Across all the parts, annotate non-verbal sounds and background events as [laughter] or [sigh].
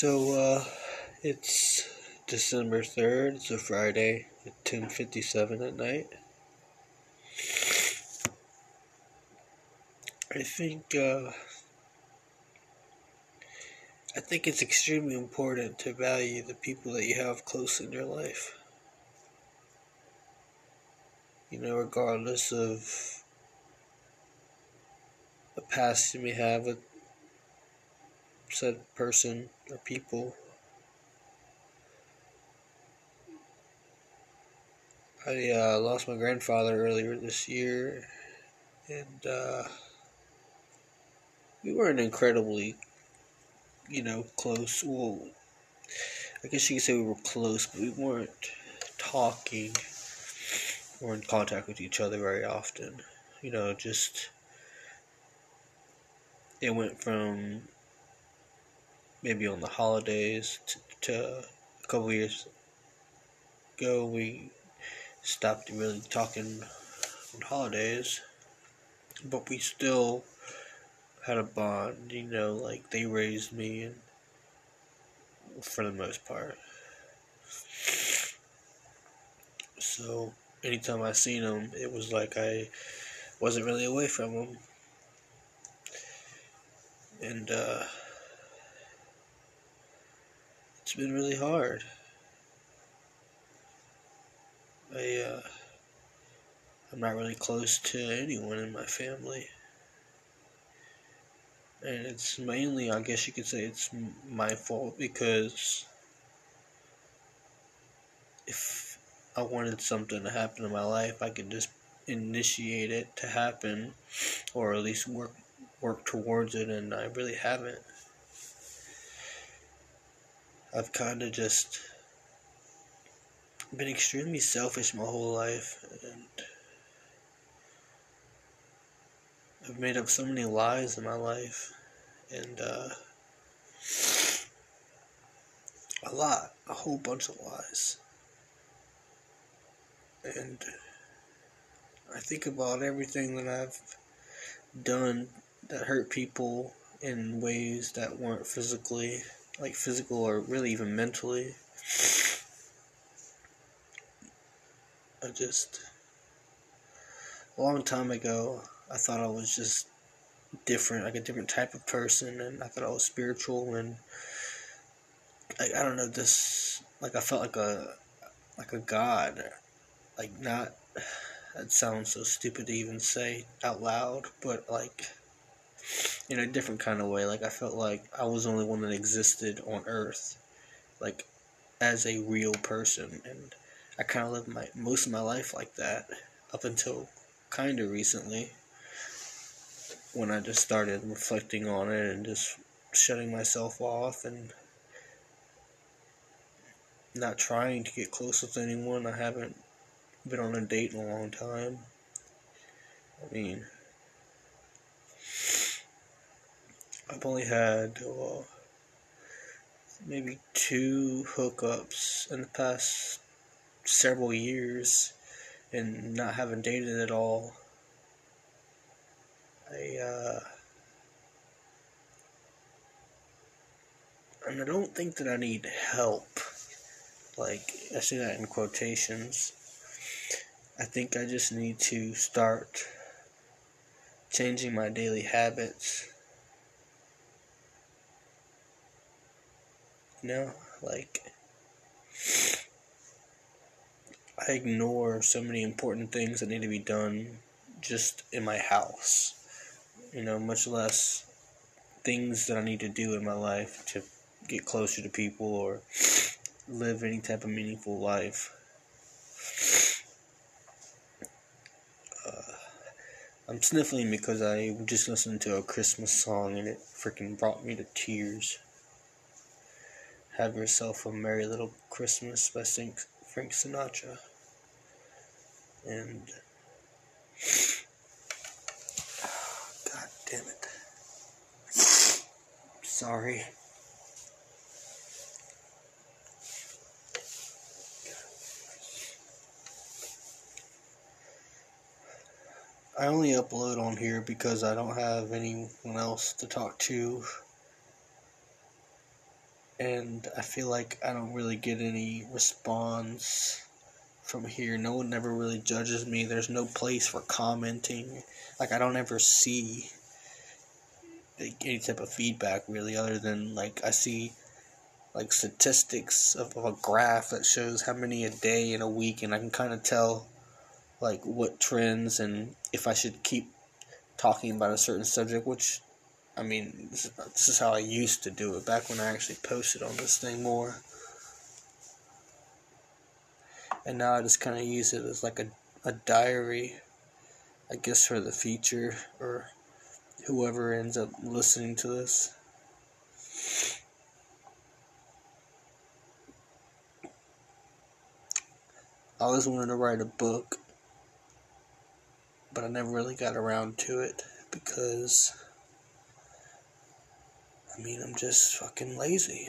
So, uh, it's December 3rd, it's a Friday at 10.57 at night. I think, uh, I think it's extremely important to value the people that you have close in your life. You know, regardless of the past you may have with said person or people. I uh, lost my grandfather earlier this year, and uh, we weren't incredibly, you know, close. Well, I guess you could say we were close, but we weren't talking or in contact with each other very often. You know, just it went from maybe on the holidays to, a couple years ago we stopped really talking on holidays. But we still had a bond you know like they raised me and for the most part. So anytime i seen them it was like i wasn't really away from them and uh it's been really hard. I, uh, I'm not really close to anyone in my family. And it's mainly, I guess you could say it's my fault because if I wanted something to happen in my life, I could just initiate it to happen or at least work work towards it and I really haven't. I've kind of just been extremely selfish my whole life, and I've made up so many lies in my life, and uh, a lot, a whole bunch of lies. And I think about everything that I've done that hurt people in ways that weren't physically like physical or really even mentally. I just a long time ago I thought I was just different, like a different type of person and I thought I was spiritual and like I don't know, this like I felt like a like a god. Like not [sighs] that sounds so stupid to even say out loud, but like in a different kind of way. Like I felt like I was the only one that existed on Earth, like as a real person, and I kind of lived my most of my life like that up until kind of recently when I just started reflecting on it and just shutting myself off and not trying to get close with anyone. I haven't been on a date in a long time. I mean, I've only had uh, maybe two hookups in the past several years and not having dated at all. I, uh, and I don't think that I need help. Like, I say that in quotations. I think I just need to start changing my daily habits You know, like I ignore so many important things that need to be done just in my house. You know, much less things that I need to do in my life to get closer to people or live any type of meaningful life. Uh, I'm sniffling because I just listened to a Christmas song and it freaking brought me to tears. Have Yourself a Merry Little Christmas by Frank Sinatra. And. [sighs] God damn it. Sorry. I only upload on here because I don't have anyone else to talk to and I feel like I don't really get any response from here. No one ever really judges me. There's no place for commenting. Like I don't ever see like, any type of feedback really, other than like I see like statistics of, of a graph that shows how many a day in a week, and I can kind of tell like what trends and if I should keep talking about a certain subject, which I mean, this, is how I used to do it back when I actually posted on this thing more. And now I just kind of use it as like a, a diary, I guess, for the future or whoever ends up listening to this. I always wanted to write a book, but I never really got around to it because I mean, I'm just fucking lazy.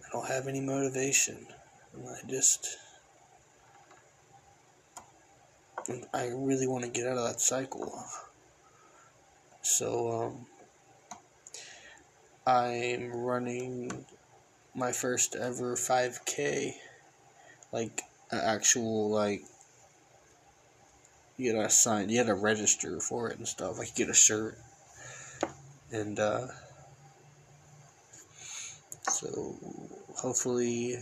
I don't have any motivation. I just. I really want to get out of that cycle. So, um, I'm running my first ever 5K. Like, an actual, like, you gotta sign, you gotta register for it and stuff. Like, you get a shirt and uh, so hopefully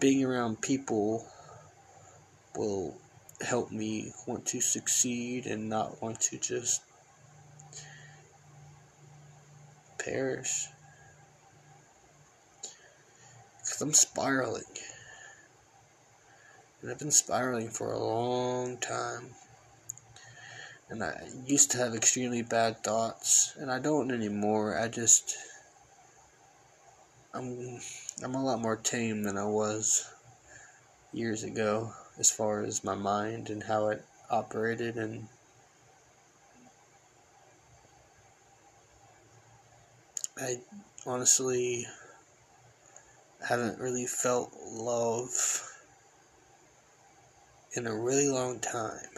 being around people will help me want to succeed and not want to just perish. Because I'm spiraling. And I've been spiraling for a long time and I used to have extremely bad thoughts, and I don't anymore. I just I'm I'm a lot more tame than I was years ago as far as my mind and how it operated and I honestly haven't really felt love in a really long time.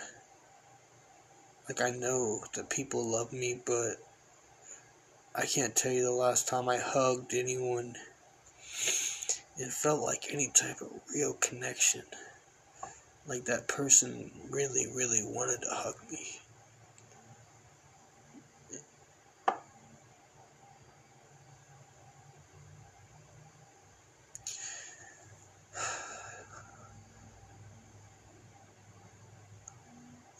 Like, I know that people love me, but I can't tell you the last time I hugged anyone. It felt like any type of real connection. Like that person really, really wanted to hug me.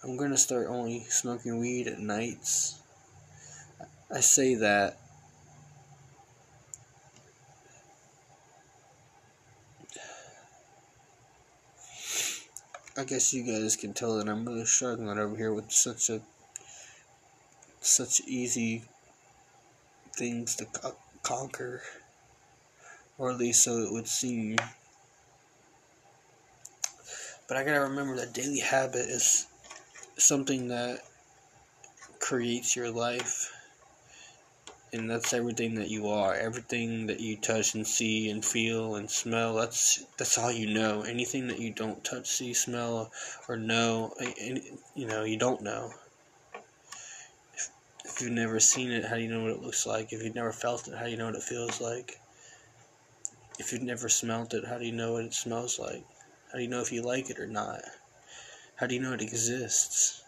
I'm going to start only smoking weed at nights. I say that I guess you guys can tell that I'm really struggling over here with such a such easy things to co- conquer, or at least so it would seem. But I gotta remember that daily habit is something that creates your life and that's everything that you are. Everything that you touch and see and feel and smell that's that's all you know. Anything that you don't touch see smell or know you know you don't know. If, if you've never seen it how do you know what it looks like? If you've never felt it how do you know what it feels like? If you've never smelt it how do you know what it smells like? How do you know if you like it or not how do you know it exists?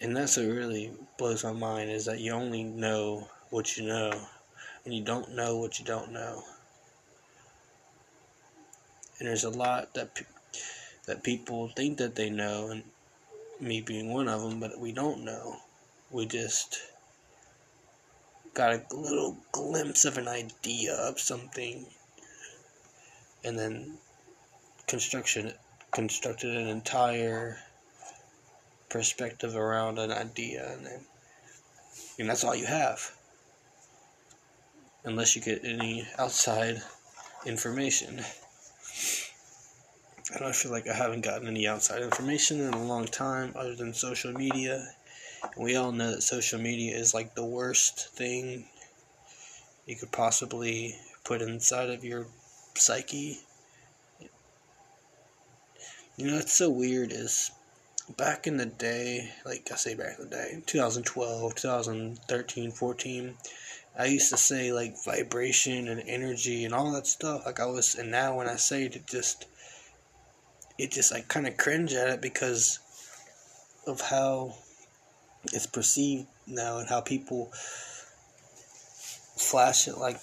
And that's what really blows my mind is that you only know what you know, and you don't know what you don't know. And there's a lot that pe- that people think that they know, and me being one of them, but we don't know. We just got a little glimpse of an idea of something, and then construction constructed an entire perspective around an idea and then and that's all you have. Unless you get any outside information. And I feel like I haven't gotten any outside information in a long time other than social media. And we all know that social media is like the worst thing you could possibly put inside of your psyche you know, it's so weird is back in the day, like I say back in the day, 2012, 2013, 14, I used to say like vibration and energy and all that stuff. Like I was, and now when I say it, it just, it just, I kind of cringe at it because of how it's perceived now and how people flash it like,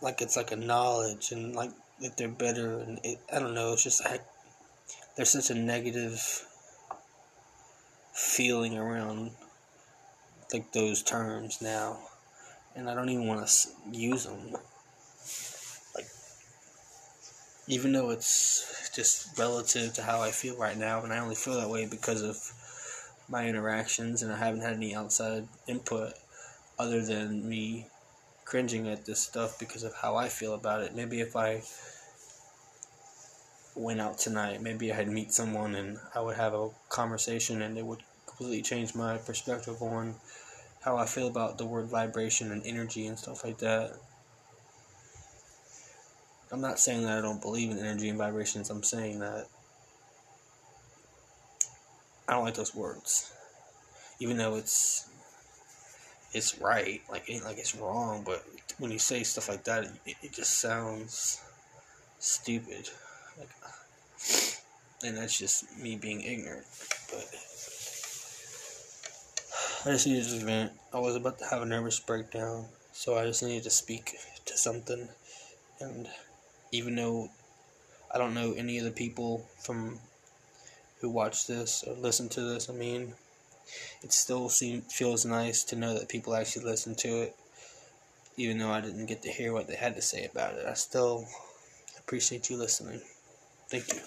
like it's like a knowledge and like that they're better and it, I don't know. It's just like there's such a negative feeling around like those terms now and I don't even want to use them. Like, even though it's just relative to how I feel right now, and I only feel that way because of my interactions, and I haven't had any outside input other than me cringing at this stuff because of how I feel about it. Maybe if I went out tonight, maybe I'd meet someone and I would have a conversation and it would completely change my perspective on how I feel about the word vibration and energy and stuff like that. I'm not saying that I don't believe in energy and vibrations. I'm saying that I don't like those words, even though it's it's right. Like ain't like it's wrong, but when you say stuff like that, it, it just sounds stupid. Like, [sighs] and that's just me being ignorant. But I just needed to vent. I was about to have a nervous breakdown, so I just needed to speak to something. And even though I don't know any of the people from who watch this or listen to this, I mean, it still seems feels nice to know that people actually listen to it, even though I didn't get to hear what they had to say about it. I still appreciate you listening. Thank you.